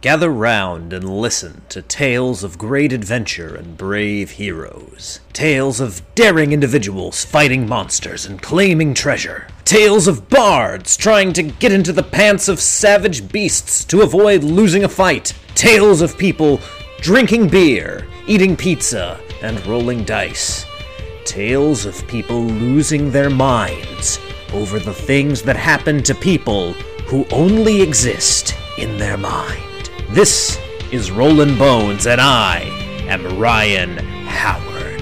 Gather round and listen to tales of great adventure and brave heroes. Tales of daring individuals fighting monsters and claiming treasure. Tales of bards trying to get into the pants of savage beasts to avoid losing a fight. Tales of people drinking beer, eating pizza, and rolling dice. Tales of people losing their minds over the things that happen to people who only exist in their mind. This is Rollin' Bones, and I am Ryan Howard.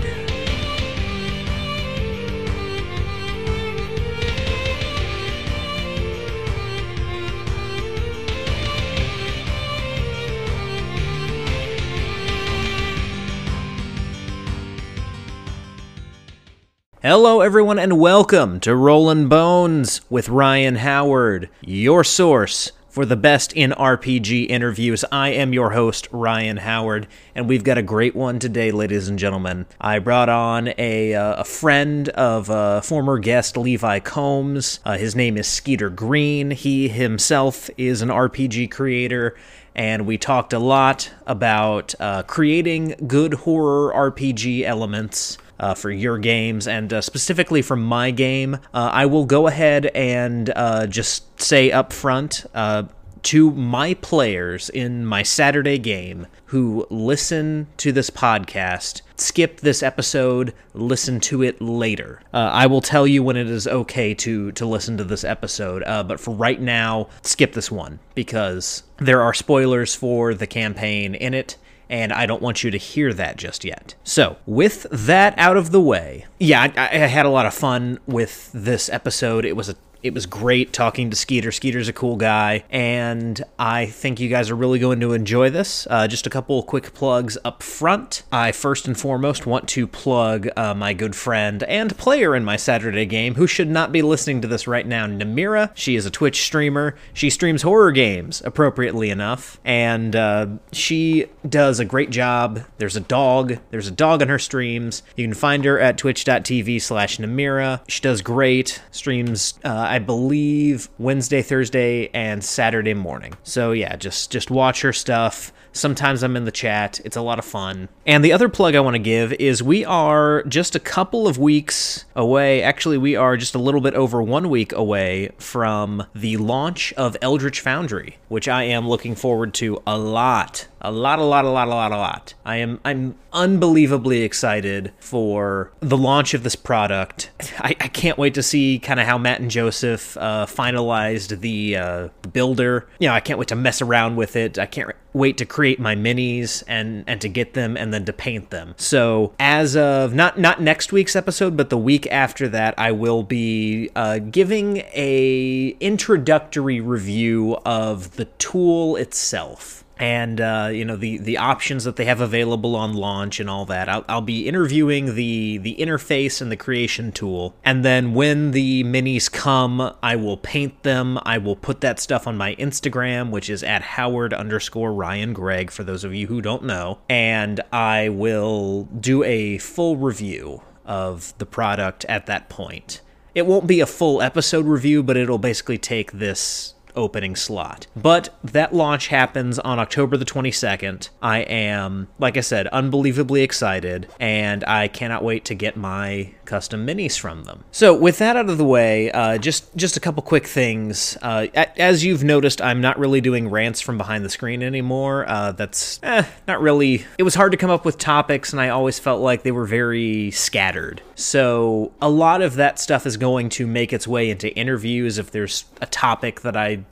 Hello, everyone, and welcome to Rollin' Bones with Ryan Howard, your source for the best in RPG interviews. I am your host, Ryan Howard, and we've got a great one today, ladies and gentlemen. I brought on a, uh, a friend of uh, former guest Levi Combs. Uh, his name is Skeeter Green. He himself is an RPG creator and we talked a lot about uh, creating good horror RPG elements. Uh, for your games and uh, specifically for my game, uh, I will go ahead and uh, just say up front uh, to my players in my Saturday game who listen to this podcast, skip this episode, listen to it later. Uh, I will tell you when it is okay to to listen to this episode, uh, but for right now, skip this one because there are spoilers for the campaign in it. And I don't want you to hear that just yet. So, with that out of the way, yeah, I, I had a lot of fun with this episode. It was a it was great talking to Skeeter. Skeeter's a cool guy, and I think you guys are really going to enjoy this. Uh, just a couple quick plugs up front. I first and foremost want to plug uh, my good friend and player in my Saturday game, who should not be listening to this right now, Namira. She is a Twitch streamer. She streams horror games, appropriately enough, and uh, she does a great job. There's a dog. There's a dog on her streams. You can find her at twitch.tv slash Namira. She does great. Streams uh, I believe Wednesday, Thursday, and Saturday morning. So yeah, just just watch her stuff. Sometimes I'm in the chat. It's a lot of fun. And the other plug I want to give is we are just a couple of weeks away. Actually, we are just a little bit over one week away from the launch of Eldritch Foundry, which I am looking forward to a lot. A lot, a lot, a lot, a lot, a lot. I am I'm unbelievably excited for the launch of this product. I, I can't wait to see kind of how Matt and Joseph uh, finalized the uh, builder. You know, I can't wait to mess around with it. I can't wait to create my minis and and to get them and then to paint them. So as of not not next week's episode, but the week after that, I will be uh, giving a introductory review of the tool itself and uh, you know the the options that they have available on launch and all that. I'll, I'll be interviewing the the interface and the creation tool, and then when the minis come, I will paint them. I will put that stuff on my Instagram, which is at Howard underscore Ryan Gregg for those of you who don't know, and I will do a full review of the product at that point. It won't be a full episode review, but it'll basically take this opening slot. But that launch happens on October the 22nd. I am, like I said, unbelievably excited, and I cannot wait to get my custom minis from them. So, with that out of the way, uh, just just a couple quick things. Uh, as you've noticed, I'm not really doing rants from behind the screen anymore. Uh, that's eh, not really. It was hard to come up with topics, and I always felt like they were very scattered. So, a lot of that stuff is going to make its way into interviews. If there's a topic that I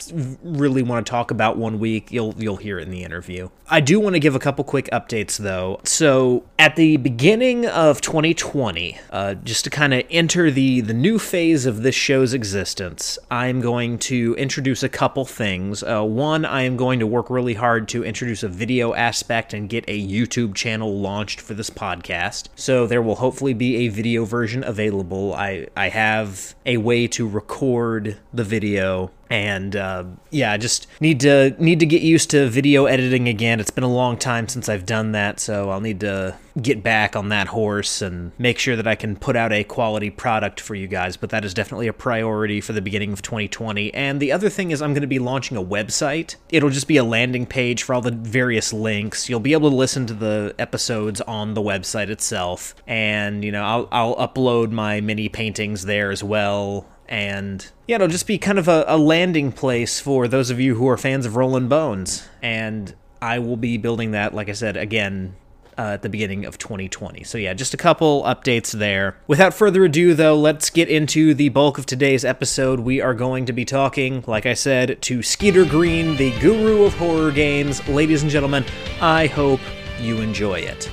really want to talk about one week, you'll you'll hear it in the interview. I do want to give a couple quick updates though. So, at the beginning of 2020, uh, just to kind of enter the the new phase of this show's existence, I'm going to introduce a couple things. Uh, one, I am going to work really hard to introduce a video aspect and get a YouTube channel launched for this podcast. So there will hopefully be a video version available. I I have a way to record the video and uh, yeah, I just need to need to get used to video editing again. It's been a long time since I've done that, so I'll need to get back on that horse and make sure that I can put out a quality product for you guys. But that is definitely a priority for the beginning of 2020. And the other thing is, I'm going to be launching a website. It'll just be a landing page for all the various links. You'll be able to listen to the episodes on the website itself, and you know, I'll I'll upload my mini paintings there as well and yeah, it'll just be kind of a, a, landing place for those of you who are fans of Rolling Bones. And I will be building that, like I said, again uh, at the beginning of 2020. So yeah, just a couple updates there. Without further ado, though, let's get into the bulk of today's episode. We are going to be talking, like I said, to Skeeter Green, the guru of horror games. Ladies and gentlemen, I hope you enjoy it.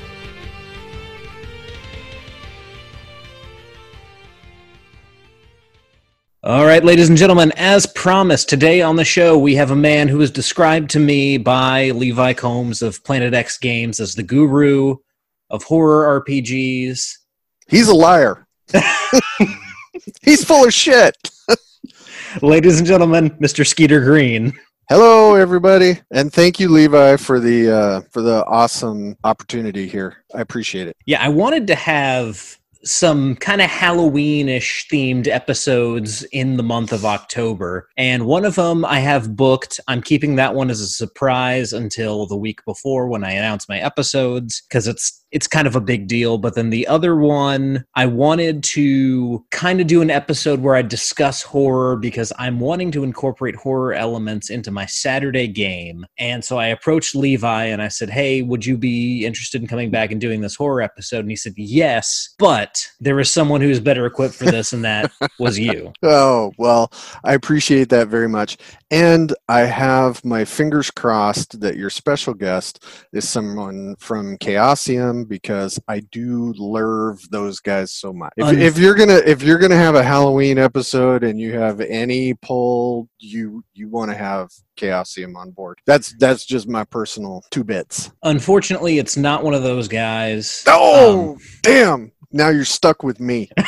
All right, ladies and gentlemen, as promised, today on the show we have a man who is described to me by Levi Combs of Planet X Games as the guru of horror RPGs. He's a liar. He's full of shit. ladies and gentlemen, Mr. Skeeter Green. Hello, everybody, and thank you, Levi, for the uh, for the awesome opportunity here. I appreciate it. Yeah, I wanted to have some kind of Halloweenish themed episodes in the month of October. And one of them I have booked. I'm keeping that one as a surprise until the week before when I announce my episodes because it's it's kind of a big deal. But then the other one, I wanted to kind of do an episode where I discuss horror because I'm wanting to incorporate horror elements into my Saturday game. And so I approached Levi and I said, Hey, would you be interested in coming back and doing this horror episode? And he said, Yes, but there is someone who's better equipped for this, and that was you. Oh, well, I appreciate that very much. And I have my fingers crossed that your special guest is someone from Chaosium because I do love those guys so much. If, if, you're gonna if you're gonna have a Halloween episode and you have any poll, you you want to have Chaosium on board. That's that's just my personal two bits. Unfortunately, it's not one of those guys. Oh um, damn! Now you're stuck with me.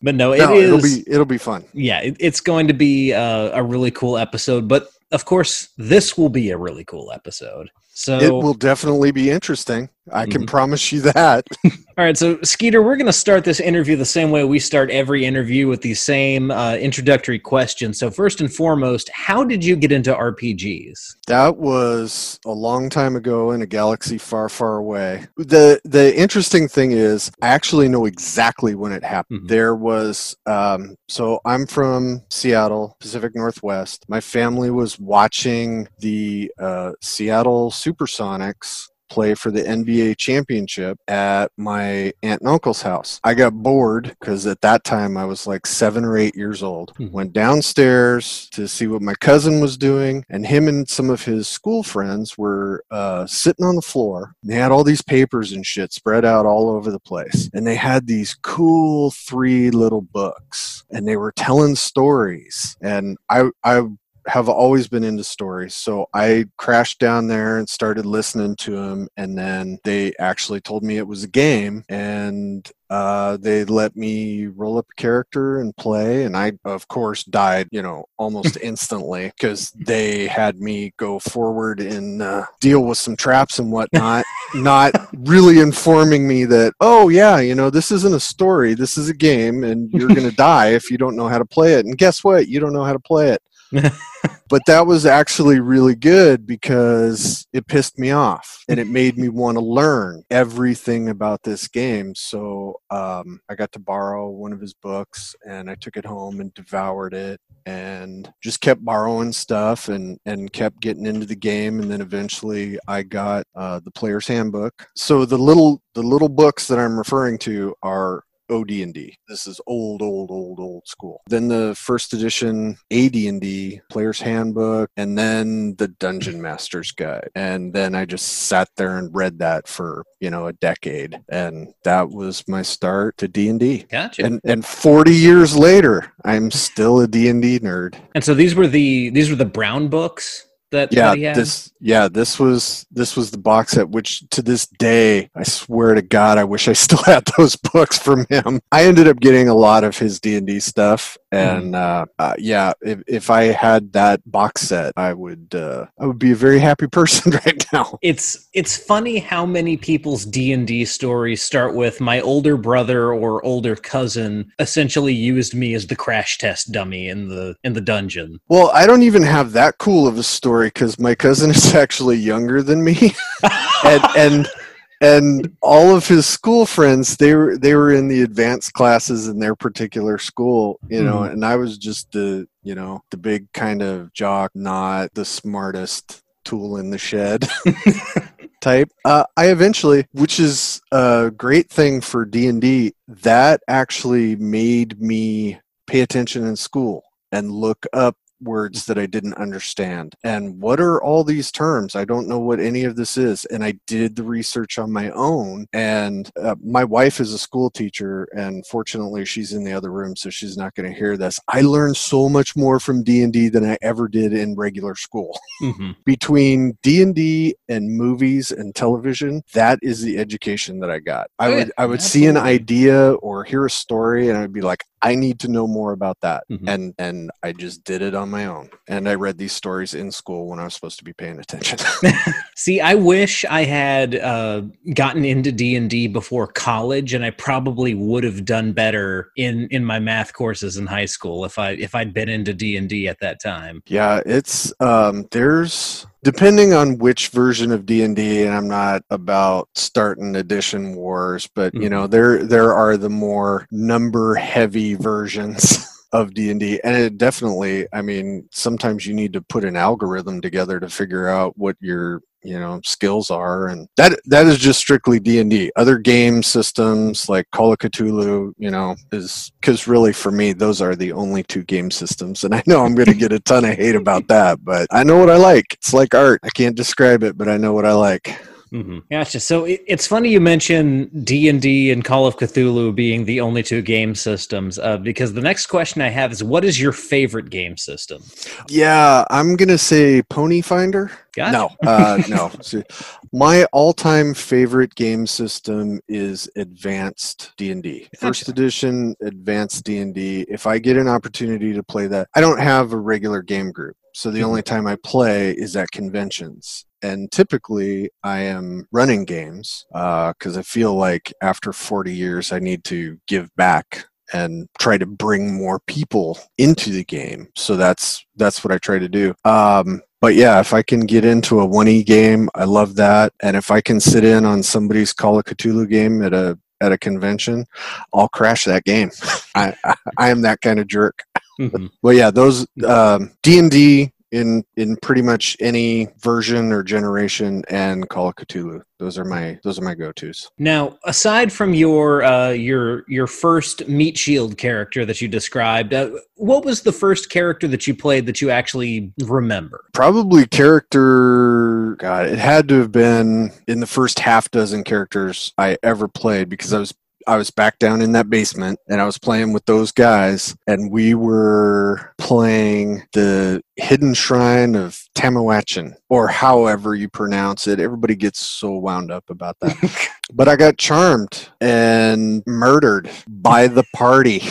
but no, it no, is, It'll be it'll be fun. Yeah, it, it's going to be a, a really cool episode. But of course, this will be a really cool episode. So it will definitely be interesting. I can mm-hmm. promise you that. All right, so Skeeter, we're going to start this interview the same way we start every interview with the same uh, introductory questions. So, first and foremost, how did you get into RPGs? That was a long time ago in a galaxy far, far away. the The interesting thing is, I actually know exactly when it happened. Mm-hmm. There was, um, so I'm from Seattle, Pacific Northwest. My family was watching the uh, Seattle Supersonics play for the NBA championship at my aunt and uncle's house. I got bored because at that time I was like seven or eight years old. Hmm. Went downstairs to see what my cousin was doing, and him and some of his school friends were uh, sitting on the floor. They had all these papers and shit spread out all over the place, and they had these cool three little books, and they were telling stories. And I, I have always been into stories. So I crashed down there and started listening to them. And then they actually told me it was a game and uh, they let me roll up a character and play. And I, of course, died, you know, almost instantly because they had me go forward and uh, deal with some traps and whatnot, not really informing me that, oh, yeah, you know, this isn't a story. This is a game and you're going to die if you don't know how to play it. And guess what? You don't know how to play it. but that was actually really good because it pissed me off and it made me want to learn everything about this game. So um, I got to borrow one of his books and I took it home and devoured it and just kept borrowing stuff and, and kept getting into the game. And then eventually I got uh, the player's handbook. So the little the little books that I'm referring to are OD&D. This is old, old, old, old school. Then the first edition AD&D Player's Handbook, and then the Dungeon Master's Guide. And then I just sat there and read that for you know a decade, and that was my start to D&D. Gotcha. And and 40 years later, I'm still a D&D nerd. And so these were the these were the brown books that yeah that this yeah this was this was the box set which to this day i swear to god i wish i still had those books from him. I ended up getting a lot of his d&d stuff and uh, uh, yeah if, if i had that box set i would uh, i would be a very happy person right now. It's it's funny how many people's d&d stories start with my older brother or older cousin essentially used me as the crash test dummy in the in the dungeon. Well i don't even have that cool of a story because my cousin is actually younger than me and and and all of his school friends they were they were in the advanced classes in their particular school you know mm. and i was just the you know the big kind of jock not the smartest tool in the shed type uh, i eventually which is a great thing for d&d that actually made me pay attention in school and look up words that I didn't understand. And what are all these terms? I don't know what any of this is. And I did the research on my own. And uh, my wife is a school teacher, and fortunately, she's in the other room, so she's not going to hear this. I learned so much more from D and D than I ever did in regular school. Mm-hmm. Between D and D and movies and television, that is the education that I got. I would I would see an idea or hear a story, and I'd be like, I need to know more about that. Mm-hmm. And and I just did it on my own. And I read these stories in school when I was supposed to be paying attention. See, I wish I had uh, gotten into D and D before college, and I probably would have done better in in my math courses in high school if I if I'd been into D and D at that time. Yeah, it's um, there's depending on which version of d&d and i'm not about starting edition wars but you know mm-hmm. there there are the more number heavy versions of d&d and it definitely i mean sometimes you need to put an algorithm together to figure out what your you know skills are and that that is just strictly d&d other game systems like call of cthulhu you know is because really for me those are the only two game systems and i know i'm going to get a ton of hate about that but i know what i like. It's like art. I can't describe it but i know what i like Mm-hmm. Gotcha. So it, it's funny you mention D and D and Call of Cthulhu being the only two game systems, uh, because the next question I have is, what is your favorite game system? Yeah, I'm gonna say Pony Finder. Gotcha. No, uh, no. See, my all-time favorite game system is Advanced D and D, First Edition Advanced D and D. If I get an opportunity to play that, I don't have a regular game group. So the mm-hmm. only time I play is at conventions and typically I am running games because uh, I feel like after 40 years I need to give back and try to bring more people into the game. So that's that's what I try to do. Um, but yeah, if I can get into a 1E game, I love that. And if I can sit in on somebody's Call of Cthulhu game at a at a convention, I'll crash that game. I, I, I am that kind of jerk. Mm-hmm. well, yeah, those um, D and D in in pretty much any version or generation and Call of Cthulhu. Those are my those are my go tos. Now, aside from your uh, your your first meat shield character that you described, uh, what was the first character that you played that you actually remember? Probably character. God, it had to have been in the first half dozen characters I ever played because I was I was back down in that basement and I was playing with those guys and we were playing the Hidden Shrine of Tamoachan or however you pronounce it. Everybody gets so wound up about that. but I got charmed and murdered by the party.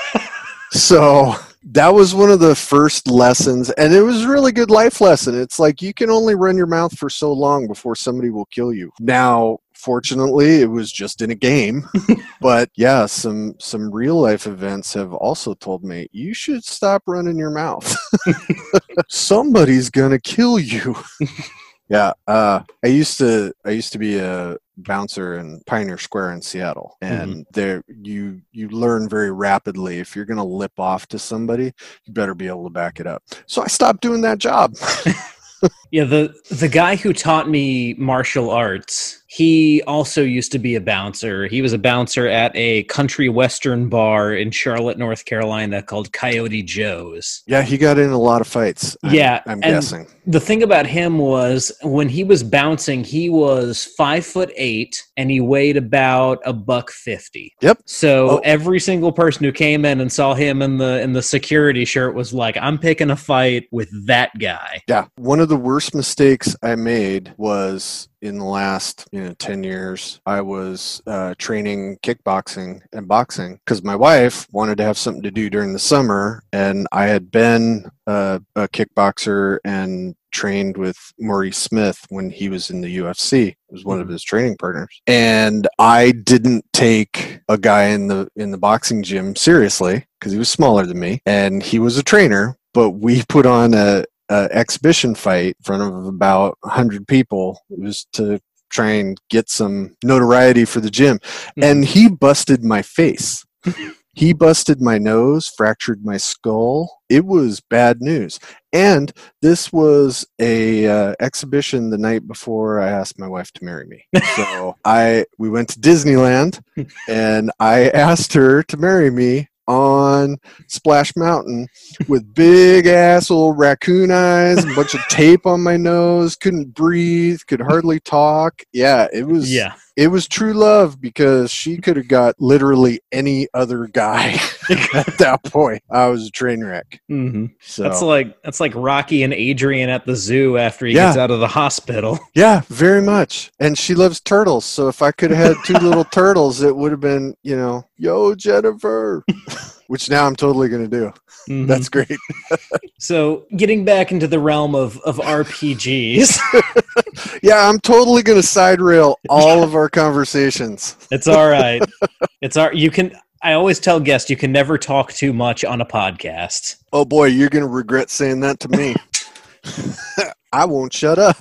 so that was one of the first lessons and it was a really good life lesson it's like you can only run your mouth for so long before somebody will kill you now fortunately it was just in a game. But yeah some some real life events have also told me you should stop running your mouth. Somebody's gonna kill you. Yeah uh, i used to i used to be a bouncer in pioneer square in seattle and mm-hmm. there you you learn very rapidly if you're gonna lip off to somebody you better be able to back it up. So i stopped doing that job. Yeah, the the guy who taught me martial arts, he also used to be a bouncer. He was a bouncer at a country western bar in Charlotte, North Carolina called Coyote Joe's. Yeah, he got in a lot of fights. I'm, yeah, I'm guessing. The thing about him was when he was bouncing, he was five foot eight and he weighed about a buck fifty. Yep. So Oh. every single person who came in and saw him in the in the security shirt was like, "I'm picking a fight with that guy." Yeah, one of the worst mistakes I made was in the last you know 10 years i was uh, training kickboxing and boxing because my wife wanted to have something to do during the summer and i had been uh, a kickboxer and trained with Maurice Smith when he was in the UFC. It was one of his training partners. And I didn't take a guy in the in the boxing gym seriously because he was smaller than me and he was a trainer, but we put on a, a exhibition fight in front of about 100 people. It was to try and get some notoriety for the gym. And he busted my face. he busted my nose, fractured my skull. It was bad news. And this was a uh, exhibition the night before I asked my wife to marry me. So I we went to Disneyland and I asked her to marry me on Splash Mountain with big ass old raccoon eyes, a bunch of tape on my nose, couldn't breathe, could hardly talk. Yeah, it was Yeah. It was true love because she could have got literally any other guy at that point. I was a train wreck. hmm So That's like that's like Rocky and Adrian at the zoo after he Yeah. gets out of the hospital. yeah, very much. And she loves turtles. So if I could have had two little turtles, it would have been, you know, yo Jennifer. Which now I'm totally gonna do. Mhm. That's great. so getting back into the realm of of RPGs. Yeah, I'm totally gonna side rail all of our conversations. It's all right. It's our you can I always tell guests you can never talk too much on a podcast. Oh boy, you're gonna regret saying that to me. I won't shut up.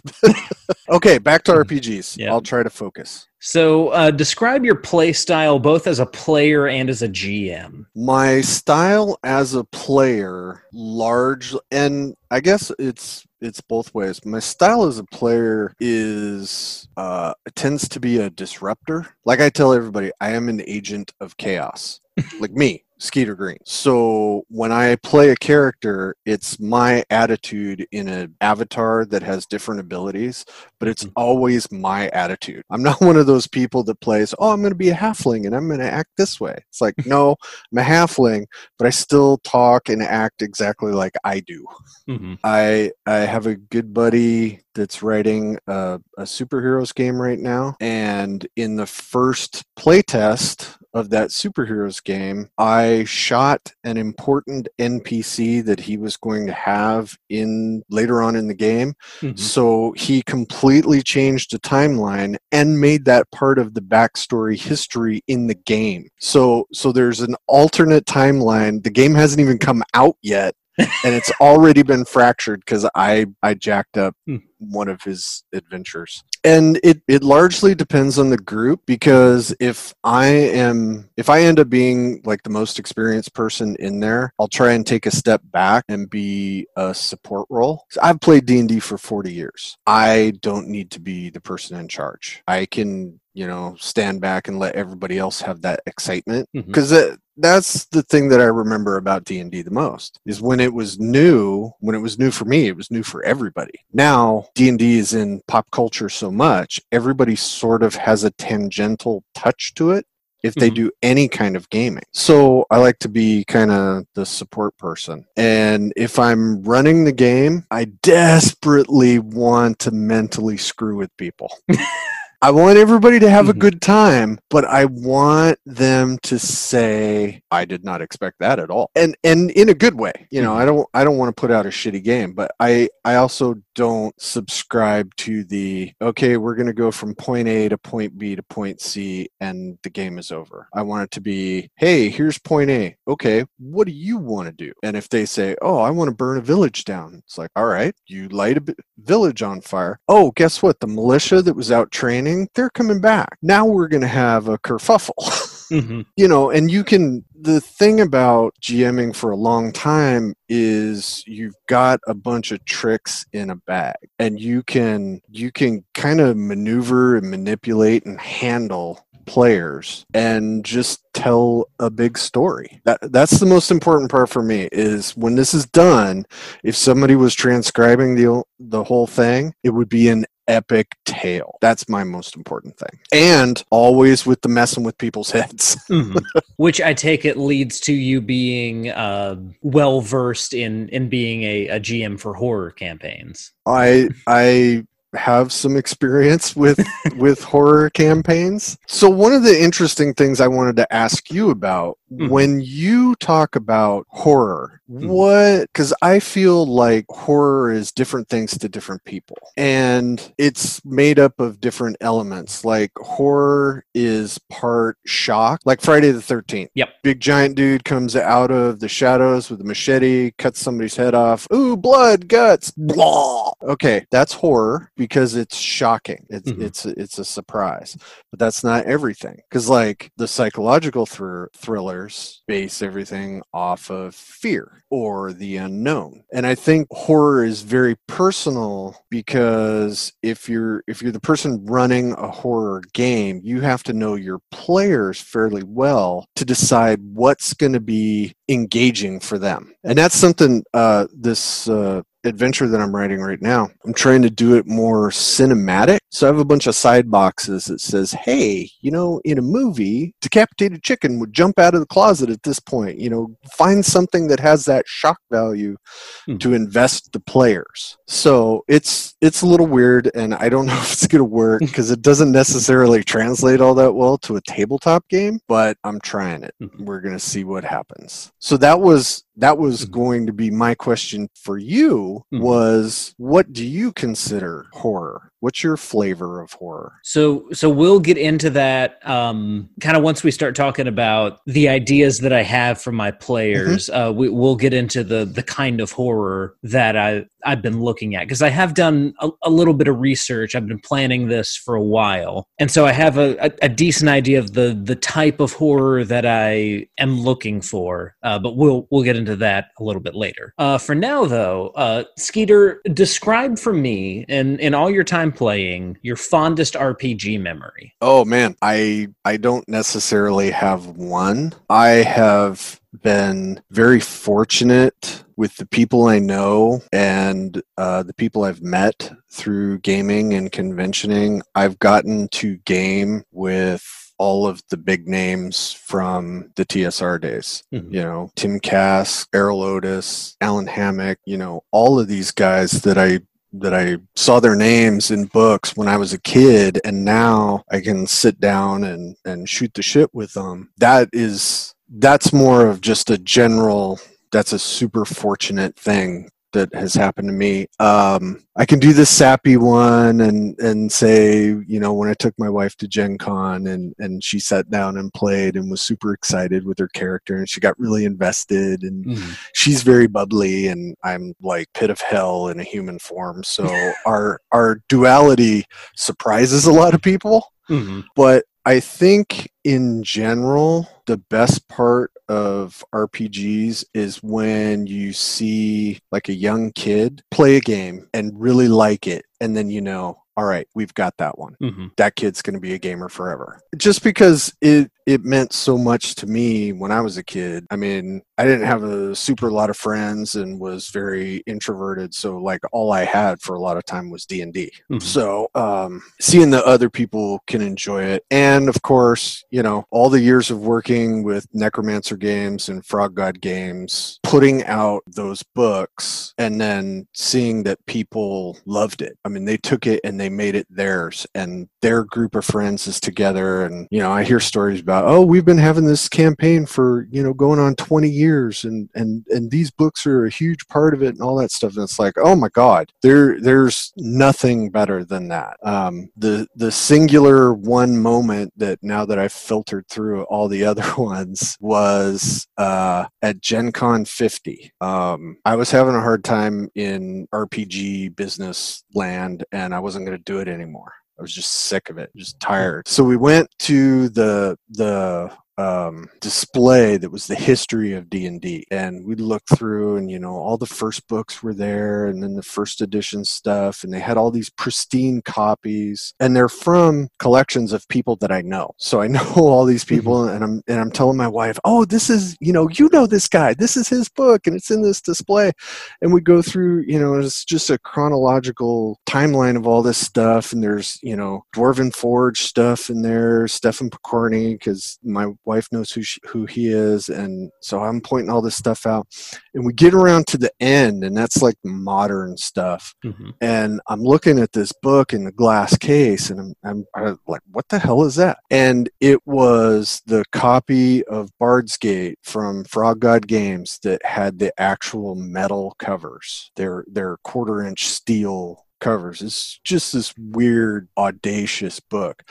okay, back to RPGs. Yeah. I'll try to focus. So uh, describe your play style both as a player and as a GM. My style as a player, large, and I guess it's it's both ways. My style as a player is uh, tends to be a disruptor. Like I tell everybody, I am an agent of chaos. like me, Skeeter Green. So when I play a character, it's my attitude in an avatar that has different abilities, but it's Mhm. always my attitude. I'm not one of those people that plays, oh, I'm going to be a halfling and I'm going to act this way. It's like, no, I'm a halfling, but I still talk and act exactly like I do. Mm-hmm. I I have a good buddy that's writing a, a superheroes game right now, and in the first playtest of that superheroes game, I shot an important NPC that he was going to have in later on in the game. Mm-hmm. So he completely changed the timeline and made that part of the backstory history in the game. So so there's an alternate timeline. The game hasn't even come out yet. And it's already been fractured because I I jacked up Hmm. one of his adventures. And it it largely depends on the group because if I am if I end up being like the most experienced person in there, I'll try and take a step back and be a support role. So I've played D&D for 40 years. I don't need to be the person in charge. I can you know stand back and let everybody else have that excitement because that, that's the thing that i remember about d&d the most is when it was new when it was new for me it was new for everybody now d&d is in pop culture so much everybody sort of has a tangential touch to it if they Mhm. do any kind of gaming. So I like to be kind of the support person. And if I'm running the game, I desperately want to mentally screw with people. I want everybody to have a Mhm. good time, but I want them to say, "I did not expect that at all," and and in a good way. You know, Mhm. I don't I don't want to put out a shitty game, but I I also don't subscribe to the okay, we're going to go from point A to point B to point C, and the game is over. I want it to be, hey, here's point A. Okay, what do you want to do? And if they say, oh, I want to burn a village down, it's like, all right, you light a village on fire. Oh, guess what? The militia that was out training, they're coming back. Now we're going to have a kerfuffle. mm-hmm. you know, and you can the thing about GMing for a long time is you've got a bunch of tricks in a bag and you can you can kind of maneuver and manipulate and handle players and just tell a big story. That that's the most important part for me is when this is done, if somebody was transcribing the the whole thing, it would be an epic tale. That's my most important thing. And always with the messing with people's heads. mm-hmm. Which I take it leads to you being uh, well versed in in being a, a GM for horror campaigns. I I have some experience with with horror campaigns. So one of the interesting things I wanted to ask you about mm-hmm. when you talk about horror, mm-hmm. what cuz I feel like horror is different things to different people. And it's made up of different elements. Like horror is part shock, like Friday the 13th. Yep. Big giant dude comes out of the shadows with a machete, cuts somebody's head off. Ooh, blood, guts. Blah. Okay, that's horror because it's shocking. It's mm-hmm. it's it's a surprise. But that's not everything. Cuz like the psychological thr- thrillers base everything off of fear or the unknown. And I think horror is very personal because if you're if you're the person running a horror game, you have to know your players fairly well to decide what's going to be engaging for them. And that's something uh, this uh, adventure that I'm writing right now. I'm trying to do it more cinematic. So I have a bunch of side boxes that says, "Hey, you know, in a movie, decapitated chicken would jump out of the closet at this point. You know, find something that has that shock value hmm. to invest the players." So it's it's a little weird, and I don't know if it's going to work because it doesn't necessarily translate all that well to a tabletop game. But I'm trying it. Mm-hmm. We're going to see what happens. So that was that was mm-hmm. going to be my question for you mm-hmm. was what do you consider horror what's your flavor of horror? So so we'll get into that um, kind of once we start talking about the ideas that i have for my players mm-hmm. uh, we, will get into the the kind of horror that i i've been looking at because i have done a, a, little bit of research. I've been planning this for a while. And so i have a, a, a decent idea of the the type of horror that i am looking for uh, but we'll we'll get into that a little bit later. Uh, for now though uh, skeeter describe for me in in all your time playing your fondest RPG memory? Oh man, I I don't necessarily have one. I have been very fortunate with the people I know and uh, the people I've met through gaming and conventioning. I've gotten to game with all of the big names from the TSR days. Mm-hmm. You know, Tim Kask, Erol Otus, Alan Hammack, you know, all of these guys that I that I saw their names in books when I was a kid and now I can sit down and and shoot the shit with them. That is that's more of just a general that's a super fortunate thing that has happened to me. Um, I can do this sappy one and and say, you know, when I took my wife to Gen Con and and she sat down and played and was super excited with her character and she got really invested and mm-hmm. she's very bubbly and I'm like pit of hell in a human form. So our our duality surprises a lot of people. Mm-hmm. But I think in general, the best part of RPGs is when you see like a young kid play a game and really like it. And then you know, all right, we've got that one. Mm-hmm. That kid's going to be a gamer forever. Just because it it meant so much to me when I was a kid. I mean, I didn't have a super lot of friends and was very introverted, so like all I had for a lot of time was D and D. Mm-hmm. So um, seeing that other people can enjoy it, and of course, you know, all the years of working with Necromancer games and Frog God games, putting out those books, and then seeing that people loved it. I mean, they took it and they made it theirs, and their group of friends is together, and you know, I hear stories about oh we've been having this campaign for you know going on 20 years and and and these books are a huge part of it and all that stuff. And it's like oh my god there there's nothing better than that. Um, the the singular one moment that now that i've filtered through all the other ones was uh, at gen con 50 um, i was having a hard time in rpg business land and i wasn't going to do it anymore I was just sick of it, just tired. So we went to the the um, display that was the history of d&d and we looked through and you know all the first books were there and then the first edition stuff. And they had all these pristine copies. And they're from collections of people that i know. So i know all these mm-hmm. people mm-hmm. and i'm and i'm telling my wife oh this is you know you know this guy. This is his book and it's in this display. And we go through you know it's just a chronological timeline of all this stuff. And there's you know dwarven forge stuff in there stefan pokorny because my wife knows who she, who he is and so i'm pointing all this stuff out and we get around to the end and that's like modern stuff mm-hmm. and i'm looking at this book in the glass case and I'm, I'm, I'm like what the hell is that and it was the copy of bard's gate from frog god games that had the actual metal covers they're they're quarter inch steel covers. It's just this weird, audacious book.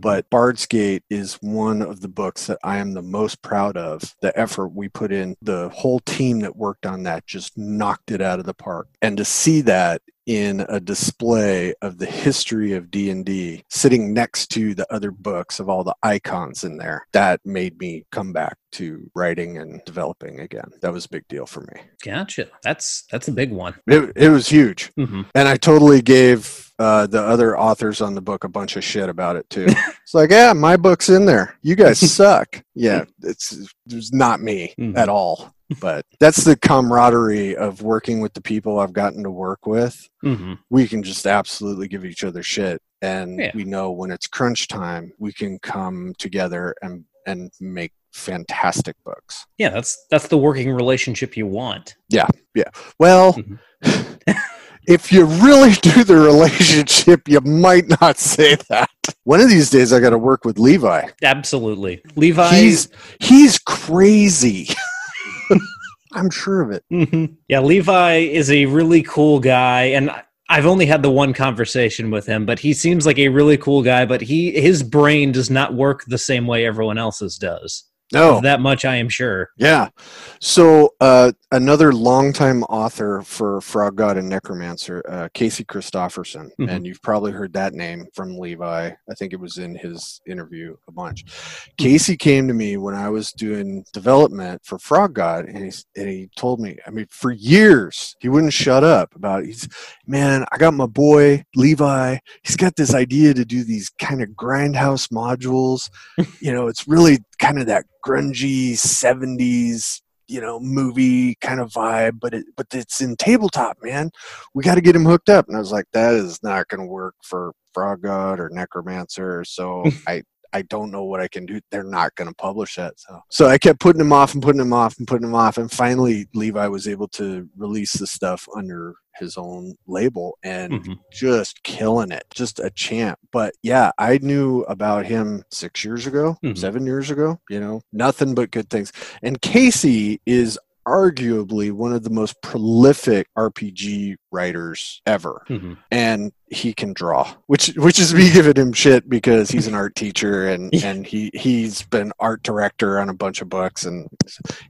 But Bard's Gate is one of the books that I am the most proud of. The effort we put in, the whole team that worked on that just knocked it out of the park. And to see that in a display of the history of D&D sitting next to the other books of all the icons in there that made me come back to writing and developing again that was a big deal for me gotcha that's that's a big one it, it was huge mm-hmm. and i totally gave uh, the other authors on the book a bunch of shit about it too it's like yeah my book's in there you guys suck yeah it's it's not me mm-hmm. at all but that's the camaraderie of working with the people I've gotten to work with. Mm-hmm. We can just absolutely give each other shit, and yeah. we know when it's crunch time, we can come together and and make fantastic books. Yeah, that's that's the working relationship you want. Yeah, yeah. Well. Mm-hmm. if you really do the relationship, you might not say that. One of these days, I got to work with Levi. Absolutely, Levi. He's he's crazy. I'm sure of it. Mm-hmm. Yeah, Levi is a really cool guy, and I've only had the one conversation with him, but he seems like a really cool guy. But he his brain does not work the same way everyone else's does. No, that much I am sure. Yeah. So uh, another longtime author for Frog God and Necromancer, uh, Casey Christopherson, mm-hmm. and you've probably heard that name from Levi. I think it was in his interview a bunch. Mm-hmm. Casey came to me when I was doing development for Frog God, and he and he told me, I mean, for years he wouldn't shut up about it. He's, man, I got my boy Levi. He's got this idea to do these kind of grindhouse modules. you know, it's really kind of that grungy 70s you know movie kind of vibe but it but it's in tabletop man. We got to get him hooked up. And i was like that is not going to work for frog god or necromancer. So i I don't know what I can do. They're not going to publish that. So, so I kept putting him off and putting him off and putting him off. And finally, Levi was able to release the stuff under his own label and mm-hmm. just killing it. Just a champ. But yeah, I knew about him six years ago, mm-hmm. seven years ago, you know, nothing but good things. And Casey is arguably one of the most prolific RPG writers ever. Mm-hmm. And he can draw, which which is me giving him shit because he's an art teacher and and he he's been art director on a bunch of books and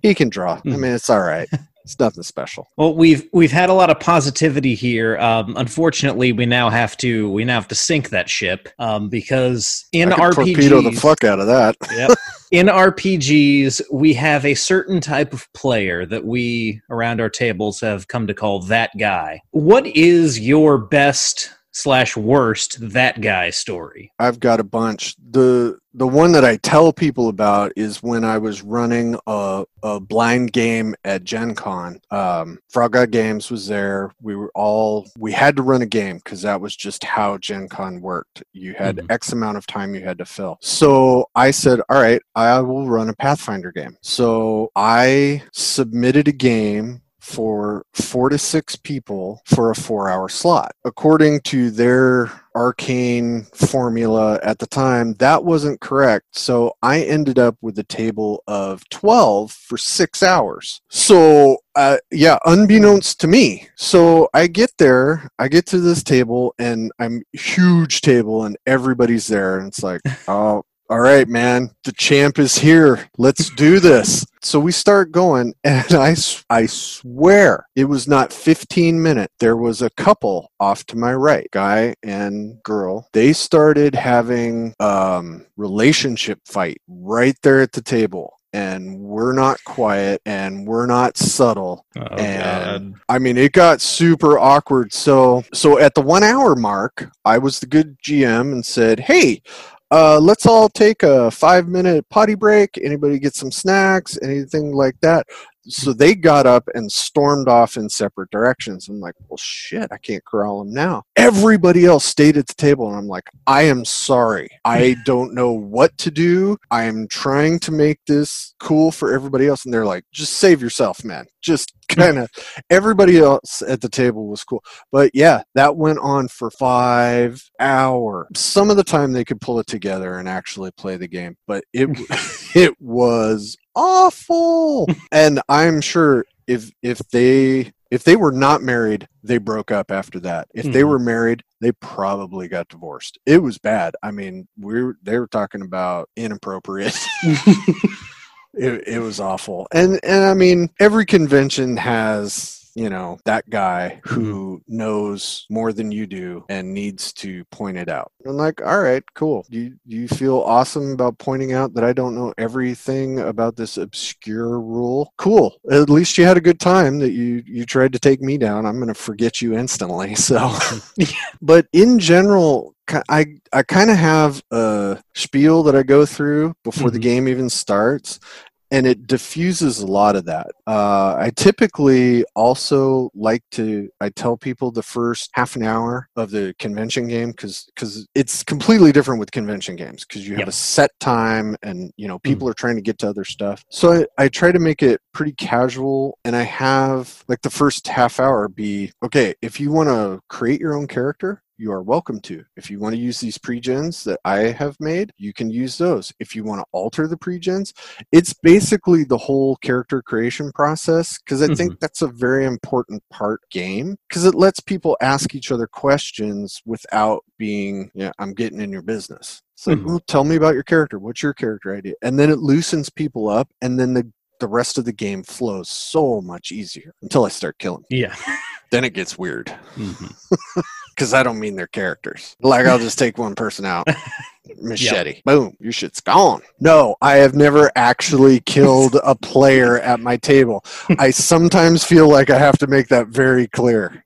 he can draw. Mm-hmm. I mean, it's all right. it's nothing special. Well, we've we've had a lot of positivity here. Um, unfortunately, we now have to we now have to sink that ship um, because in RPGs, torpedo the fuck out of that. yep. In RPGs, we have a certain type of player that we around our tables have come to call that guy. What is your best slash worst that guy story? I've got a bunch. The the one that I tell people about is when I was running a, a blind game at Gen Con. Um, Frog God Games was there. We were all we had to run a game because that was just how Gen Con worked. You had mm-hmm. X amount of time you had to fill. So I said, All right, I will run a Pathfinder game. So I submitted a game for four to six people for a four hour slot. According to their arcane formula at the time, that wasn't correct. So I ended up with a table of 12 for six hours. So, uh, yeah, unbeknownst to me. So I get there, I get to this table, and I'm huge table, and everybody's there. And it's like, oh, all right, man, the champ is here. Let's do this. So we start going, and I, I swear it was not 15 minutes. There was a couple off to my right, guy and girl. They started having um, relationship fight right there at the table and we're not quiet and we're not subtle oh, and God. i mean it got super awkward so so at the one hour mark i was the good gm and said hey uh, let's all take a five minute potty break. Anybody get some snacks, anything like that? So they got up and stormed off in separate directions. I'm like, well, shit, I can't corral them now. Everybody else stayed at the table, and I'm like, I am sorry. I don't know what to do. I am trying to make this cool for everybody else. And they're like, just save yourself, man. Just kind of everybody else at the table was cool. But yeah, that went on for five hours. Some of the time they could pull it together and actually play the game, but it it was awful. and I'm sure if if they if they were not married, they broke up after that. If mm-hmm. they were married, they probably got divorced. It was bad. I mean, we are they were talking about inappropriate. it, it was awful. And and I mean, every convention has you know that guy who mm-hmm. knows more than you do and needs to point it out. I'm like all right cool. You you feel awesome about pointing out that i don't know everything about this obscure rule? Cool. At least you had a good time that you you tried to take me down. I'm going to forget you instantly so. But in general I I kind of have a spiel that I go through before mm-hmm. the game even starts, and it diffuses a lot of that. Uh, I typically also like to I tell people the first half an hour of the convention game because because it's completely different with convention games because you have yep. a set time and you know people mm. are trying to get to other stuff. So I, I try to make it pretty casual and I have like the first half hour be okay if you want to create your own character you are welcome to. If you want to use these pregens that I have made, you can use those. If you want to alter the pregens, it's basically the whole character creation process because I mm-hmm. think that's a very important part game because it lets people ask each other questions without being, yeah, I'm getting in your business. It's like, mm-hmm. well, tell me about your character. What's your character idea? And then it loosens people up, and then the the rest of the game flows so much easier until I start killing. Yeah. then it gets weird. Mm-hmm. because I don't mean their characters. Like I'll just take one person out. Machete. Yep. Boom. Your shit's gone. No, I have never actually killed a player at my table. I sometimes feel like I have to make that very clear.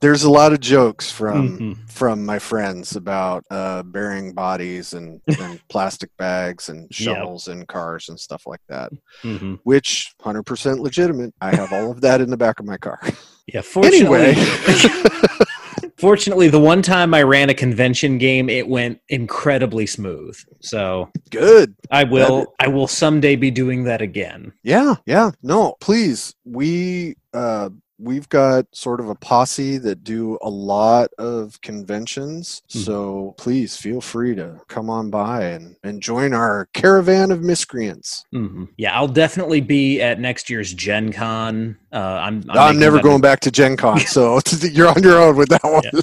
There's a lot of jokes from mm-hmm. from my friends about uh, burying bodies and, and plastic bags and shovels yep. in cars and stuff like that, mm-hmm. which 100% legitimate. I have all of that in the back of my car. Yeah. Fortunately, anyway. Fortunately, the one time I ran a convention game, it went incredibly smooth. So good. I will. I will someday be doing that again. Yeah, yeah. No, please. We uh, we've got sort of a posse that do a lot of conventions. Mm-hmm. So please feel free to come on by and, and join our caravan of miscreants. Mm-hmm. Yeah, I'll definitely be at next year's Gen Con. Uh, I'm, I'm, I'm never going a- back to Gen Con, so you're on your own with that one. Yeah.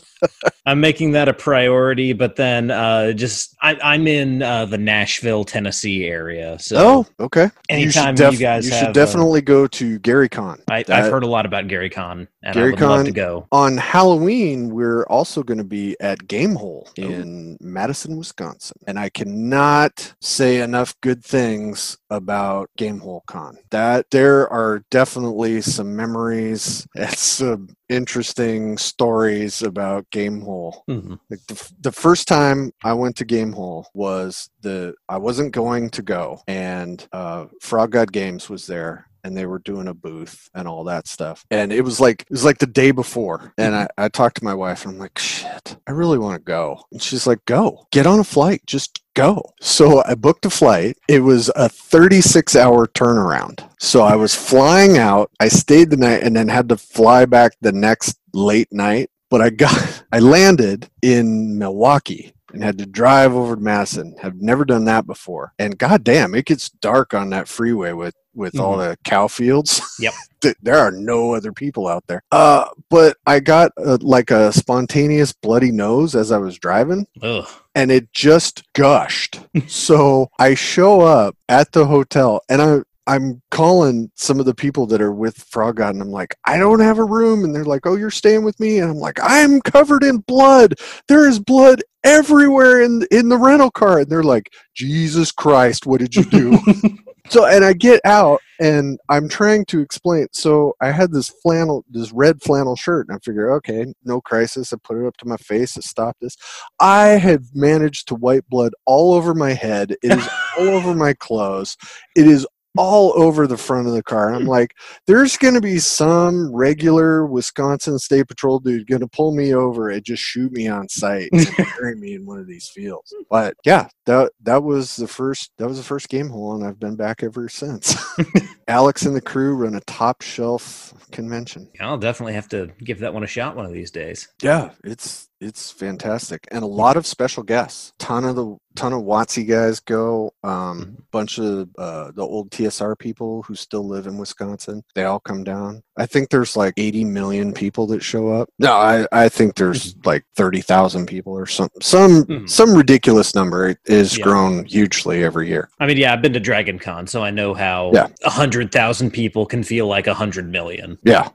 I'm making that a priority, but then uh, just I, am in uh, the Nashville, Tennessee area. So oh, okay. Anytime you, def- you guys, you should have, definitely go to Gary Con. I, have heard a lot about Gary Con, and Gary I would Con, love to go. On Halloween, we're also going to be at Gamehole oh. in Madison, Wisconsin, and I cannot say enough good things about Gamehole Con. That there are definitely some memories and some interesting stories about Gamehole. Mm-hmm. Like the, the first time I went to Gamehole was the I wasn't going to go, and uh, Frog God Games was there, and they were doing a booth and all that stuff. And it was like it was like the day before. And mm-hmm. I, I talked to my wife and I'm like, shit, I really want to go. And she's like, go. Get on a flight. Just go. So I booked a flight. It was a 36 hour turnaround. So I was flying out. I stayed the night and then had to fly back the next late night. But I got I landed in Milwaukee and had to drive over to Madison. Have never done that before. And goddamn, it gets dark on that freeway with with all the cow fields. Yep. There are no other people out there. Uh, but I got uh like a spontaneous bloody nose as I was driving, Ugh. and it just gushed. so I show up at the hotel, and I. I'm calling some of the people that are with Frog God, and I'm like, I don't have a room. And they're like, Oh, you're staying with me? And I'm like, I'm covered in blood. There is blood everywhere in in the rental car. And they're like, Jesus Christ, what did you do? so and I get out and I'm trying to explain. So I had this flannel, this red flannel shirt, and I figure, okay, no crisis. I put it up to my face to stop this. I have managed to wipe blood all over my head. It is all over my clothes. It is all over the front of the car. I'm like, there's going to be some regular Wisconsin State Patrol dude going to pull me over and just shoot me on sight and bury me in one of these fields. But yeah, that that was the first that was the first Gamehole, and I've been back ever since. Alex and the crew run a top shelf convention. I'll definitely have to give that one a shot one of these days. Yeah, it's it's fantastic and a lot of special guests. Ton of the ton of WotC guys go. Um, bunch of uh, the old TSR people who still live in Wisconsin. They all come down. I think there's like 80 million people that show up. No, I, I think there's like 30,000 people or some some Mhm. some ridiculous number. It is Yeah. grown hugely every year. I mean, yeah, I've been to Dragon Con, so I know how Yeah. a hundred thousand people can feel like a hundred million. Yeah.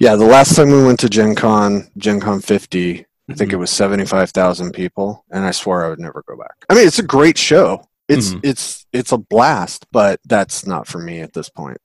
Yeah, the last time we went to Gen Con, Gen Con 50, I think it was 75,000 people, and I swore I would never go back. I mean, it's a great show. It's Mhm. it's it's a blast, but that's not for me at this point.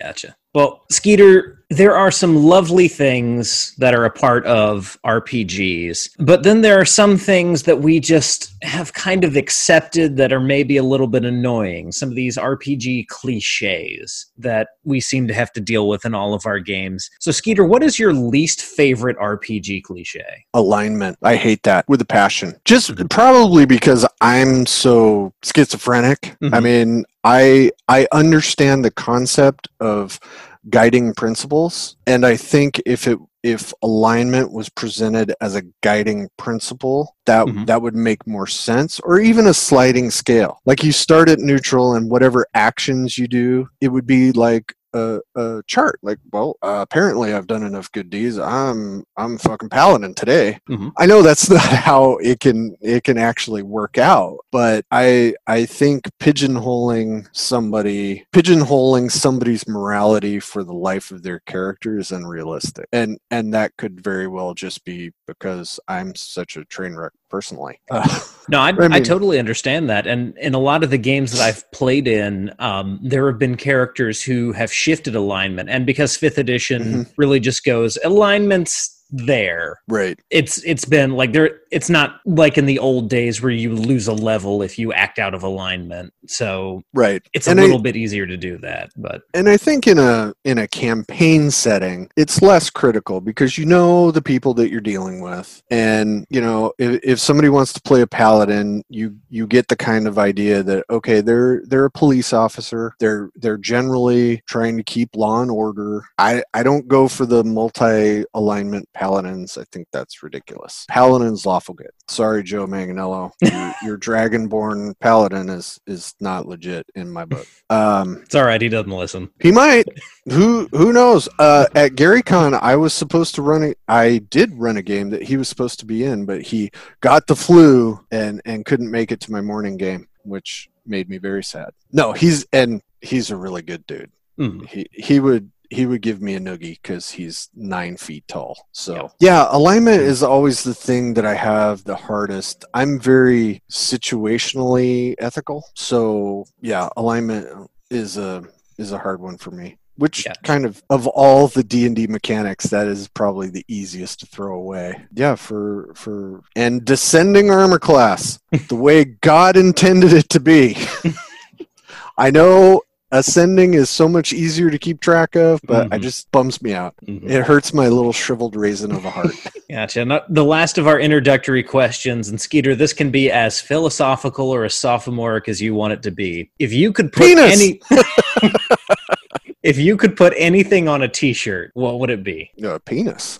Gotcha. Well, Skeeter, there are some lovely things that are a part of RPGs, but then there are some things that we just have kind of accepted that are maybe a little bit annoying. Some of these RPG cliches that we seem to have to deal with in all of our games. So, Skeeter, what is your least favorite RPG cliche? Alignment. I hate that with a passion. Just probably because I'm so schizophrenic. I Mhm. mean, I I understand the concept of guiding principles and I think if it if alignment was presented as a guiding principle that Mhm. that would make more sense or even a sliding scale like you start at neutral and whatever actions you do it would be like a, a chart like well uh, apparently i've done enough good deeds i'm i'm fucking paladin today Mhm. i know that's not how it can it can actually work out but i i think pigeonholing somebody pigeonholing somebody's morality for the life of their character is unrealistic and and that could very well just be because i'm such a train wreck personally uh, No, I, I I totally understand that. And in a lot of the games that I've played in, um, there have been characters who have shifted alignment. And because fifth edition Mm-hmm. really just goes alignments there, right it's it's been like there. It's not like in the old days where you lose a level if you act out of alignment. So right it's a And I- little bit easier to do that. But and I think in a in a campaign setting, it's less critical because you know the people that you're dealing with, and you know if, if somebody wants to play a paladin, you you get the kind of idea that okay, they're they're a police officer, they're they're generally trying to keep law and order. I I don't go for the multi alignment paladins. I think that's ridiculous. Paladin's lawful good. Sorry, Joe Manganiello, your, your dragonborn paladin is is not legit in my book. Um, it's all right. He doesn't listen. he might. Who who knows? Uh, at GaryCon, I was supposed to run. A, I did run a game that he was supposed to be in, but he got the flu and and couldn't make it to my morning game, which made me very sad. No, he's and he's a really good dude. Mhm. He he would he would give me a noogie because he's nine feet tall. So yeah, alignment is always the thing that I have the hardest. I'm very situationally ethical, so yeah, alignment is a is a hard one for me. Which Gotcha. kind of of all the D and D mechanics, that is probably the easiest to throw away. Yeah, for for and descending armor class, the way God intended it to be. I know ascending is so much easier to keep track of, but I Mhm. just bums me out. Mhm. It hurts my little shriveled raisin of a heart. Gotcha. Now, the last of our introductory questions, and Skeeter, this can be as philosophical or as sophomoric as you want it to be. If you could put Penis! any, if you could put anything on a T-shirt, what would it be? a penis.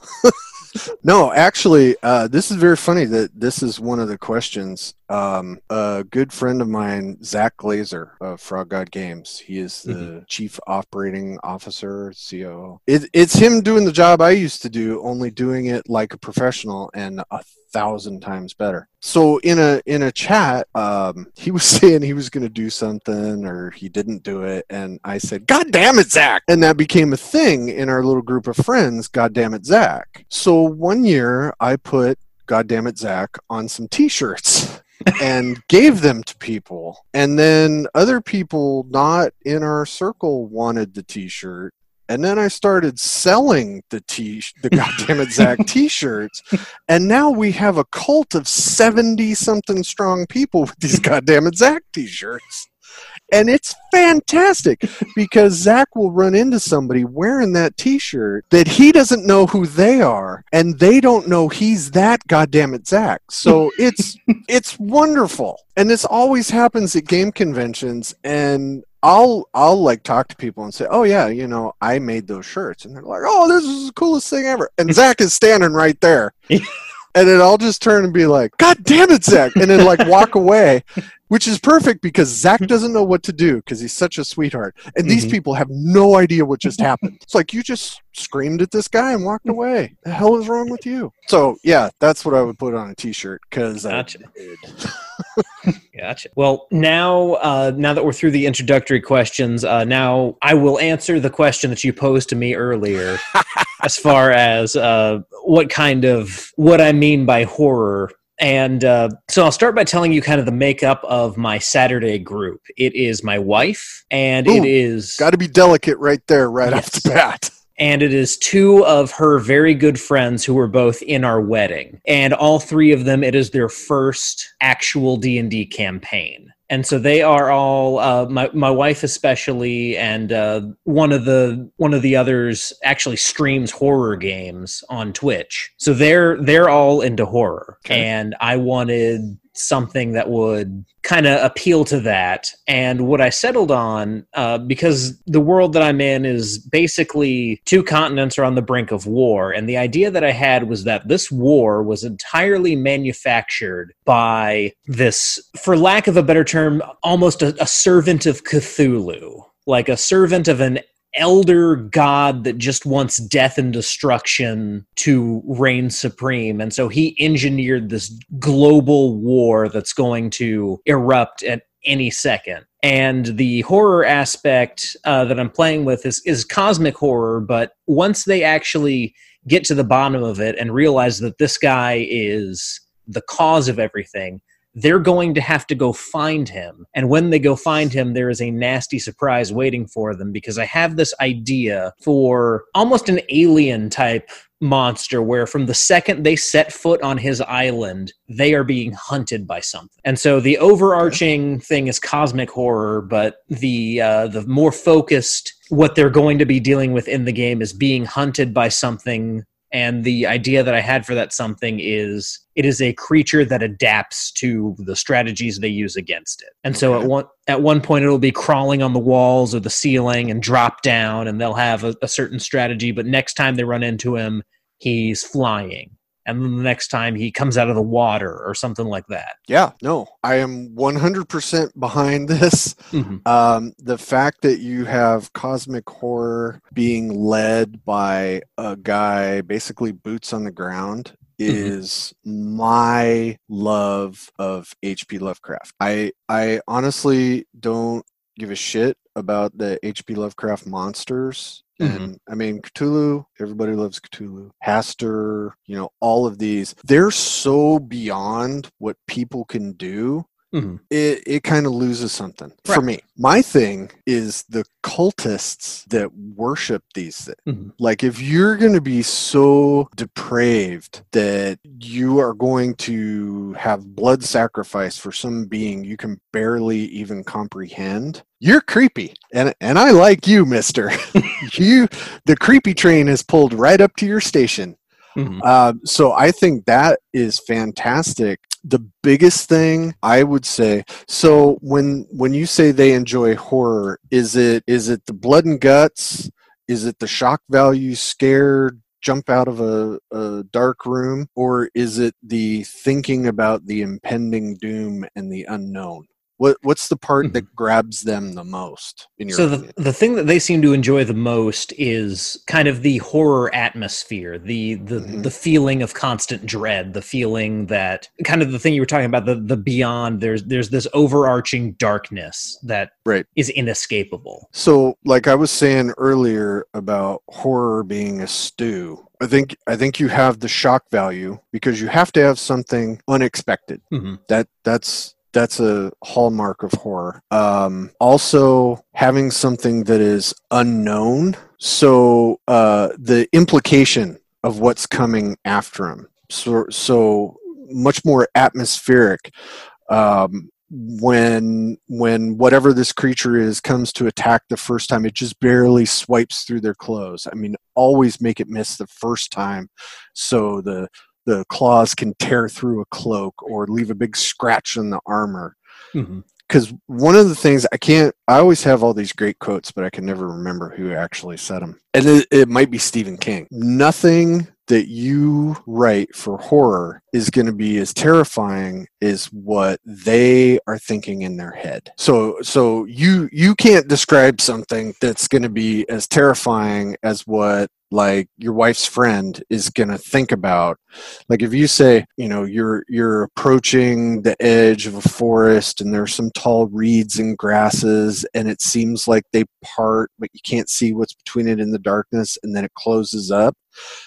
No, actually, uh, this is very funny that this is one of the questions. Um, a good friend of mine, Zach Glazar of Frog God Games, he is the mm-hmm. chief operating officer, COO. It, it's him doing the job I used to do, only doing it like a professional and a thousand times better. So in a in a chat, um, he was saying he was going to do something or he didn't do it, and I said, "God damn it, Zach!" And that became a thing in our little group of friends. God damn it, Zach! So one year I put "God damn it, Zach" on some T-shirts. and gave them to people. And then other people not in our circle wanted the t shirt and then I started selling the t the goddamn it Zach t-shirts, and now we have a cult of seventy something strong people with these goddamn it Zach t-shirts, and it's fantastic because Zach will run into somebody wearing that t-shirt that he doesn't know who they are, and they don't know he's that goddamn it Zach. So it's it's wonderful, and this always happens at game conventions, and I'll I'll like talk to people and say, "Oh yeah, you know, I made those shirts," and they're like, "Oh, this is the coolest thing ever." And Zach is standing right there, and then I'll just turn and be like, "God damn it, Zach!" and then like walk away, which is perfect because Zach doesn't know what to do because he's such a sweetheart, and mm-hmm. these people have no idea what just happened. It's like you just screamed at this guy and walked away. The hell is wrong with you? So yeah, that's what I would put on a T-shirt because gotcha. Gotcha. Well, now uh, now that we're through the introductory questions, uh, now I will answer the question that you posed to me earlier, as far as uh, what kind of what I mean by horror. And uh, so I'll start by telling you kind of the makeup of my Saturday group. It is my wife, and Ooh, it is got to be delicate right there, right yes. off the bat and it is two of her very good friends who were both in our wedding and all three of them it is their first actual d&d campaign and so they are all uh, my my wife especially, and uh, one of the one of the others actually streams horror games on Twitch. So they're they're all into horror, okay. and I wanted something that would kind of appeal to that. And what I settled on, uh, because the world that I'm in is basically two continents are on the brink of war. And the idea that I had was that this war was entirely manufactured by this, for lack of a better term, almost a, a servant of Cthulhu like a servant of an elder god that just wants death and destruction to reign supreme. And so he engineered this global war that's going to erupt at any second. And the horror aspect uh, that I'm playing with is, is cosmic horror, but once they actually get to the bottom of it and realize that this guy is the cause of everything, they're going to have to go find him. And when they go find him, there is a nasty surprise waiting for them because I have this idea for almost an alien type monster where from the second they set foot on his island they are being hunted by something. And so the overarching thing is cosmic horror but the uh, the more focused what they're going to be dealing with in the game is being hunted by something. And the idea that I had for that something is it is a creature that adapts to the strategies they use against it. And so at one at one point it'll be crawling on the walls or the ceiling and drop down and they'll have a, a certain strategy, but next time they run into him, he's flying and then the next time he comes out of the water or something like that. Yeah, no, I am 100% behind this. Mm-hmm. Um, the fact that you have cosmic horror being led by a guy basically boots on the ground. Is mm-hmm. my love of HP Lovecraft. I I honestly don't give a shit about the HP Lovecraft monsters Mm-hmm. And I mean, Cthulhu, everybody loves Cthulhu. Hastur, you know, all of these, they're so beyond what people can do. Mm-hmm. It, it kind of loses something right. for me. My thing is the cultists that worship these things. Mm-hmm. Like, if you're going to be so depraved that you are going to have blood sacrifice for some being you can barely even comprehend, you're creepy and and i like you mister you the creepy train has pulled right up to your station mm-hmm. uh, so i think that is fantastic the biggest thing i would say so when when you say they enjoy horror is it is it the blood and guts is it the shock value scared jump out of a, a dark room, or is it the thinking about the impending doom and the unknown? What what's the part mm-hmm. that grabs them the most? In your So the the thing that they seem to enjoy the most is kind of the horror atmosphere, the the mm-hmm. the feeling of constant dread, the feeling that kind of the thing you were talking about, the the beyond. There's there's this overarching darkness that right. is inescapable. So, like I was saying earlier about horror being a stew, I think I think you have the shock value because you have to have something unexpected. Mm-hmm. That that's that's a hallmark of horror. Um, also, having something that is unknown. So uh, the implication of what's coming after him. So, so much more atmospheric. Um, when when whatever this creature is comes to attack the first time it just barely swipes through their clothes i mean always make it miss the first time so the the claws can tear through a cloak or leave a big scratch in the armor. Because mm-hmm. one of the things I can't, I always have all these great quotes, but I can never remember who actually said them. And it, it might be Stephen King. Nothing that you write for horror is going to be as terrifying as what they are thinking in their head. So so you you can't describe something that's going to be as terrifying as what like your wife's friend is going to think about like if you say you know you're you're approaching the edge of a forest and there's some tall reeds and grasses and it seems like they part but you can't see what's between it in the darkness and then it closes up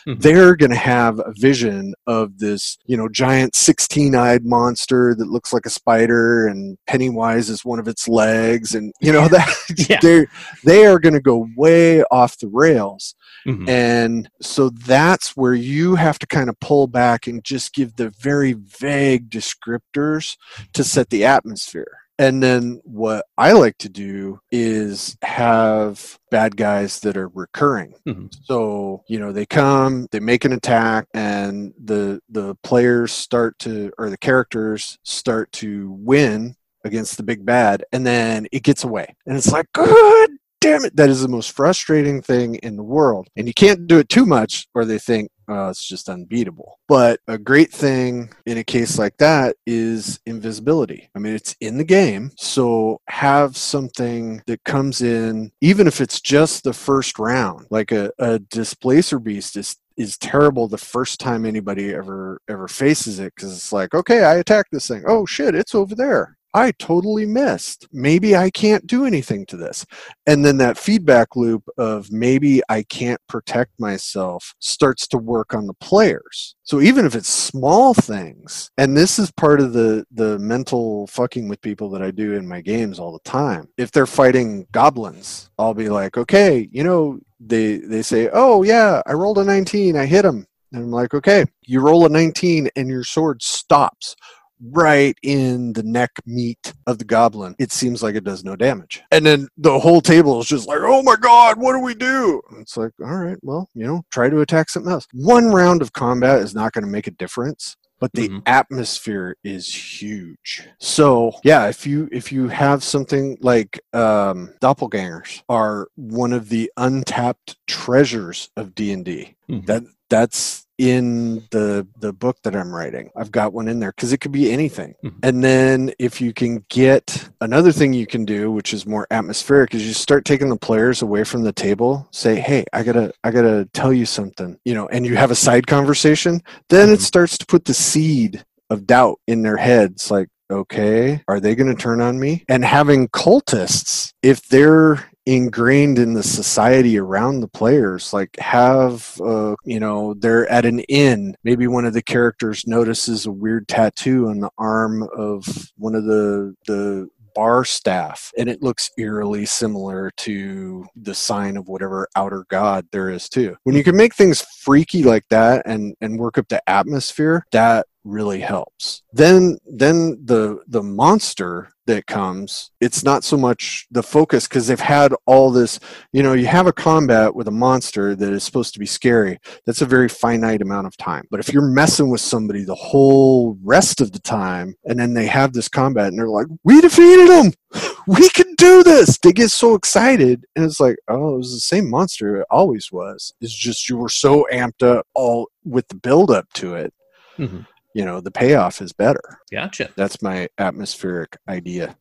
mm-hmm. they're going to have a vision of this you know giant 16-eyed monster that looks like a spider and pennywise is one of its legs and you know that yeah. they they are going to go way off the rails mm-hmm. and so that's where you have to kind of pull back and just give the very vague descriptors to set the atmosphere and then what I like to do is have bad guys that are recurring. Mm-hmm. So, you know, they come, they make an attack and the the players start to or the characters start to win against the big bad and then it gets away. And it's like, good damn it, that is the most frustrating thing in the world. And you can't do it too much, or they think, oh, it's just unbeatable. But a great thing in a case like that is invisibility. I mean, it's in the game. So have something that comes in, even if it's just the first round, like a, a displacer beast is is terrible the first time anybody ever ever faces it because it's like okay i attack this thing oh shit it's over there I totally missed. Maybe I can't do anything to this. And then that feedback loop of maybe I can't protect myself starts to work on the players. So even if it's small things, and this is part of the the mental fucking with people that I do in my games all the time. If they're fighting goblins, I'll be like, "Okay, you know, they they say, "Oh yeah, I rolled a 19, I hit him." And I'm like, "Okay, you roll a 19 and your sword stops." Right in the neck meat of the goblin, it seems like it does no damage. And then the whole table is just like, oh my god, what do we do? it's like, all right, well, you know, try to attack something else. One round of combat is not going to make a difference but the mm-hmm. atmosphere is huge so yeah if you if you have something like um, doppelgangers are one of the untapped treasures of d&d mm-hmm. that that's in the the book that I'm writing. I've got one in there because it could be anything. Mm-hmm. And then if you can get another thing you can do, which is more atmospheric, is you start taking the players away from the table. Say, hey, I gotta I gotta tell you something, you know, and you have a side conversation. Then mm-hmm. it starts to put the seed of doubt in their heads, like. Okay, are they going to turn on me? And having cultists, if they're ingrained in the society around the players like have uh, you know they're at an inn. Maybe one of the characters notices a weird tattoo on the arm of one of the the bar staff and it looks eerily similar to the sign of whatever outer god there is too. When you can make things freaky like that and and work up the atmosphere that really helps then then the the monster that comes it's not so much the focus because they've had all this you know you have a combat with a monster that is supposed to be scary that's a very finite amount of time but if you're messing with somebody the whole rest of the time and then they have this combat and they're like we defeated them we can do this. They get so excited, and it's like, oh, it was the same monster it always was. It's just you were so amped up all with the build up to it. Mm-hmm. You know, the payoff is better. Gotcha. That's my atmospheric idea.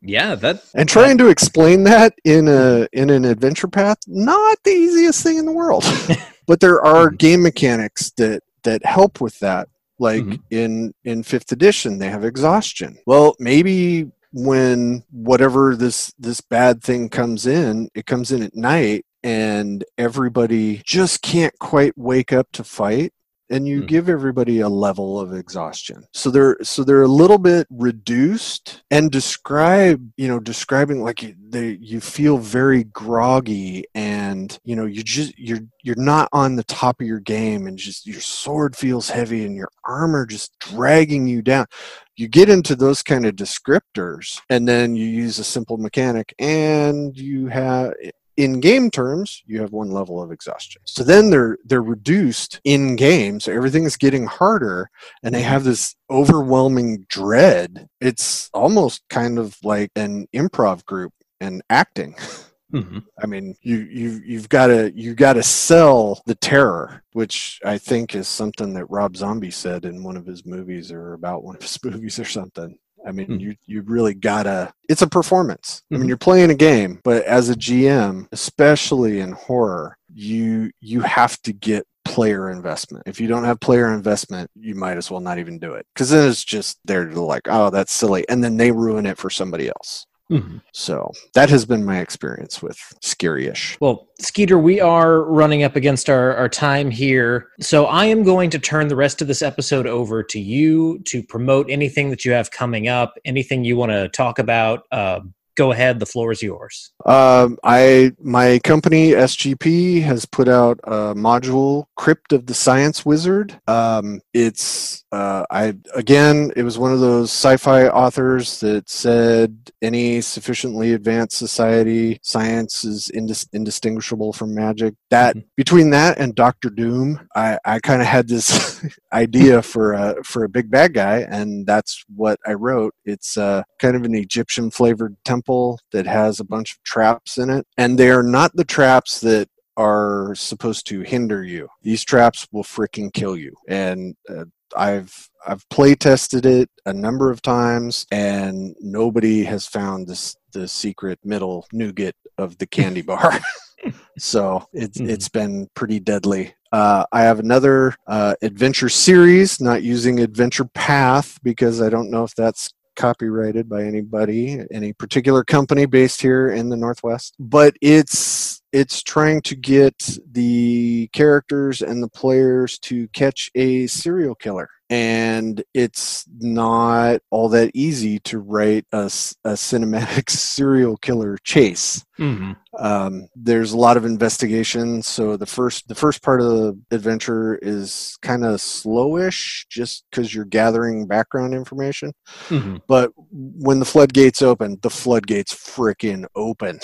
yeah, that and trying that, to explain that in a in an adventure path, not the easiest thing in the world. but there are mm-hmm. game mechanics that that help with that like mm-hmm. in in fifth edition they have exhaustion well maybe when whatever this this bad thing comes in it comes in at night and everybody just can't quite wake up to fight and you mm. give everybody a level of exhaustion so they're so they're a little bit reduced and describe you know describing like you, they you feel very groggy and you know you just you're you're not on the top of your game and just your sword feels heavy and your armor just dragging you down you get into those kind of descriptors and then you use a simple mechanic and you have in game terms, you have one level of exhaustion. So then they're they're reduced in game, so everything is getting harder, and they have this overwhelming dread. It's almost kind of like an improv group and acting. Mm-hmm. I mean, you you you've got to you got to sell the terror, which I think is something that Rob Zombie said in one of his movies or about one of his movies or something. I mean, mm-hmm. you you really gotta. It's a performance. I mean, mm-hmm. you're playing a game, but as a GM, especially in horror, you you have to get player investment. If you don't have player investment, you might as well not even do it because then it's just they're like, oh, that's silly, and then they ruin it for somebody else. Mm-hmm. So that has been my experience with Scary-ish. Well, Skeeter, we are running up against our, our time here. So I am going to turn the rest of this episode over to you to promote anything that you have coming up, anything you want to talk about. Uh, go ahead the floor is yours. Um, i my company sgp has put out a module crypt of the science wizard. Um, it's uh, i again it was one of those sci-fi authors that said any sufficiently advanced society science is indis- indistinguishable from magic. That mm-hmm. between that and dr doom i, I kind of had this idea for a for a big bad guy and that's what i wrote. It's uh, kind of an egyptian flavored temple temple that has a bunch of traps in it, and they are not the traps that are supposed to hinder you. These traps will freaking kill you. And uh, I've I've play tested it a number of times, and nobody has found this the secret middle nougat of the candy bar. so it's mm-hmm. it's been pretty deadly. Uh, I have another uh, adventure series, not using Adventure Path because I don't know if that's copyrighted by anybody, any particular company based here in the Northwest. But it's it's trying to get the characters and the players to catch a serial killer and it's not all that easy to write a, a cinematic serial killer chase mm-hmm. um, there's a lot of investigation so the first the first part of the adventure is kind of slowish just because you're gathering background information mm-hmm. but when the floodgates open the floodgates freaking open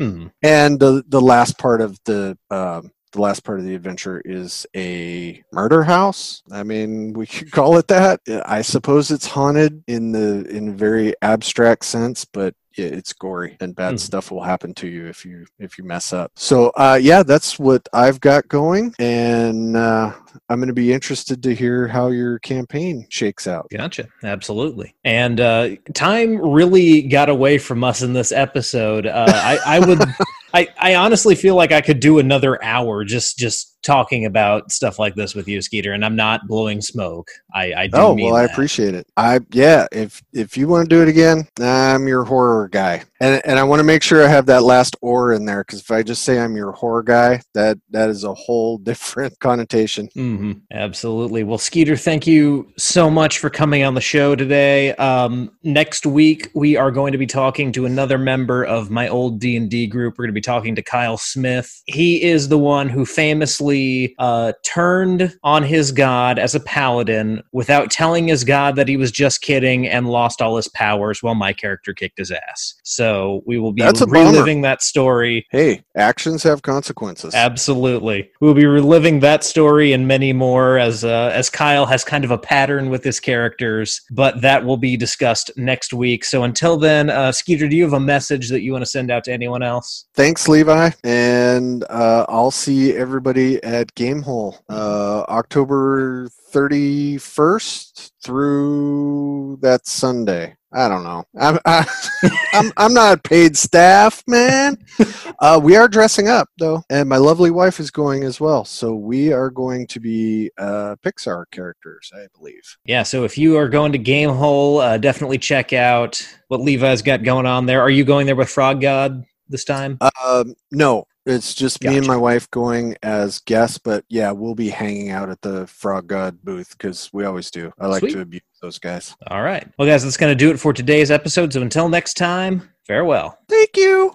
Mm-hmm. And the the last part of the um, the last part of the adventure is a murder house. I mean, we could call it that. I suppose it's haunted in the in a very abstract sense, but it's gory and bad mm. stuff will happen to you if you if you mess up. So uh, yeah, that's what I've got going, and uh, I'm going to be interested to hear how your campaign shakes out. Gotcha, absolutely. And uh, time really got away from us in this episode. Uh, I, I would. I, I honestly feel like I could do another hour just just talking about stuff like this with you, Skeeter, and I'm not blowing smoke. I, I do. Oh well, that. I appreciate it. I yeah. If if you want to do it again, I'm your horror guy, and and I want to make sure I have that last or in there because if I just say I'm your horror guy, that that is a whole different connotation. Mm-hmm. Absolutely. Well, Skeeter, thank you so much for coming on the show today. Um, next week we are going to be talking to another member of my old D and D group. We're going to be talking to Kyle Smith. He is the one who famously uh, turned on his god as a paladin without telling his god that he was just kidding and lost all his powers while my character kicked his ass. So we will be reliving that story. Hey, actions have consequences. Absolutely. We'll be reliving that story and many more as uh, as Kyle has kind of a pattern with his characters, but that will be discussed next week. So until then, uh, Skeeter, do you have a message that you want to send out to anyone else? Thanks, Levi, and uh, I'll see everybody at Gamehole uh, October 31st through that Sunday. I don't know. I'm I, I'm I'm not paid staff, man. Uh, we are dressing up though, and my lovely wife is going as well. So we are going to be uh, Pixar characters, I believe. Yeah. So if you are going to Gamehole, uh, definitely check out what Levi's got going on there. Are you going there with Frog God this time? Um, no, it's just Gotcha. me and my wife going as guests, but yeah, we'll be hanging out at the Frog God booth because we always do. I like Sweet. to abuse those guys. All right. Well, guys, that's going to do it for today's episode. So until next time, farewell. Thank you.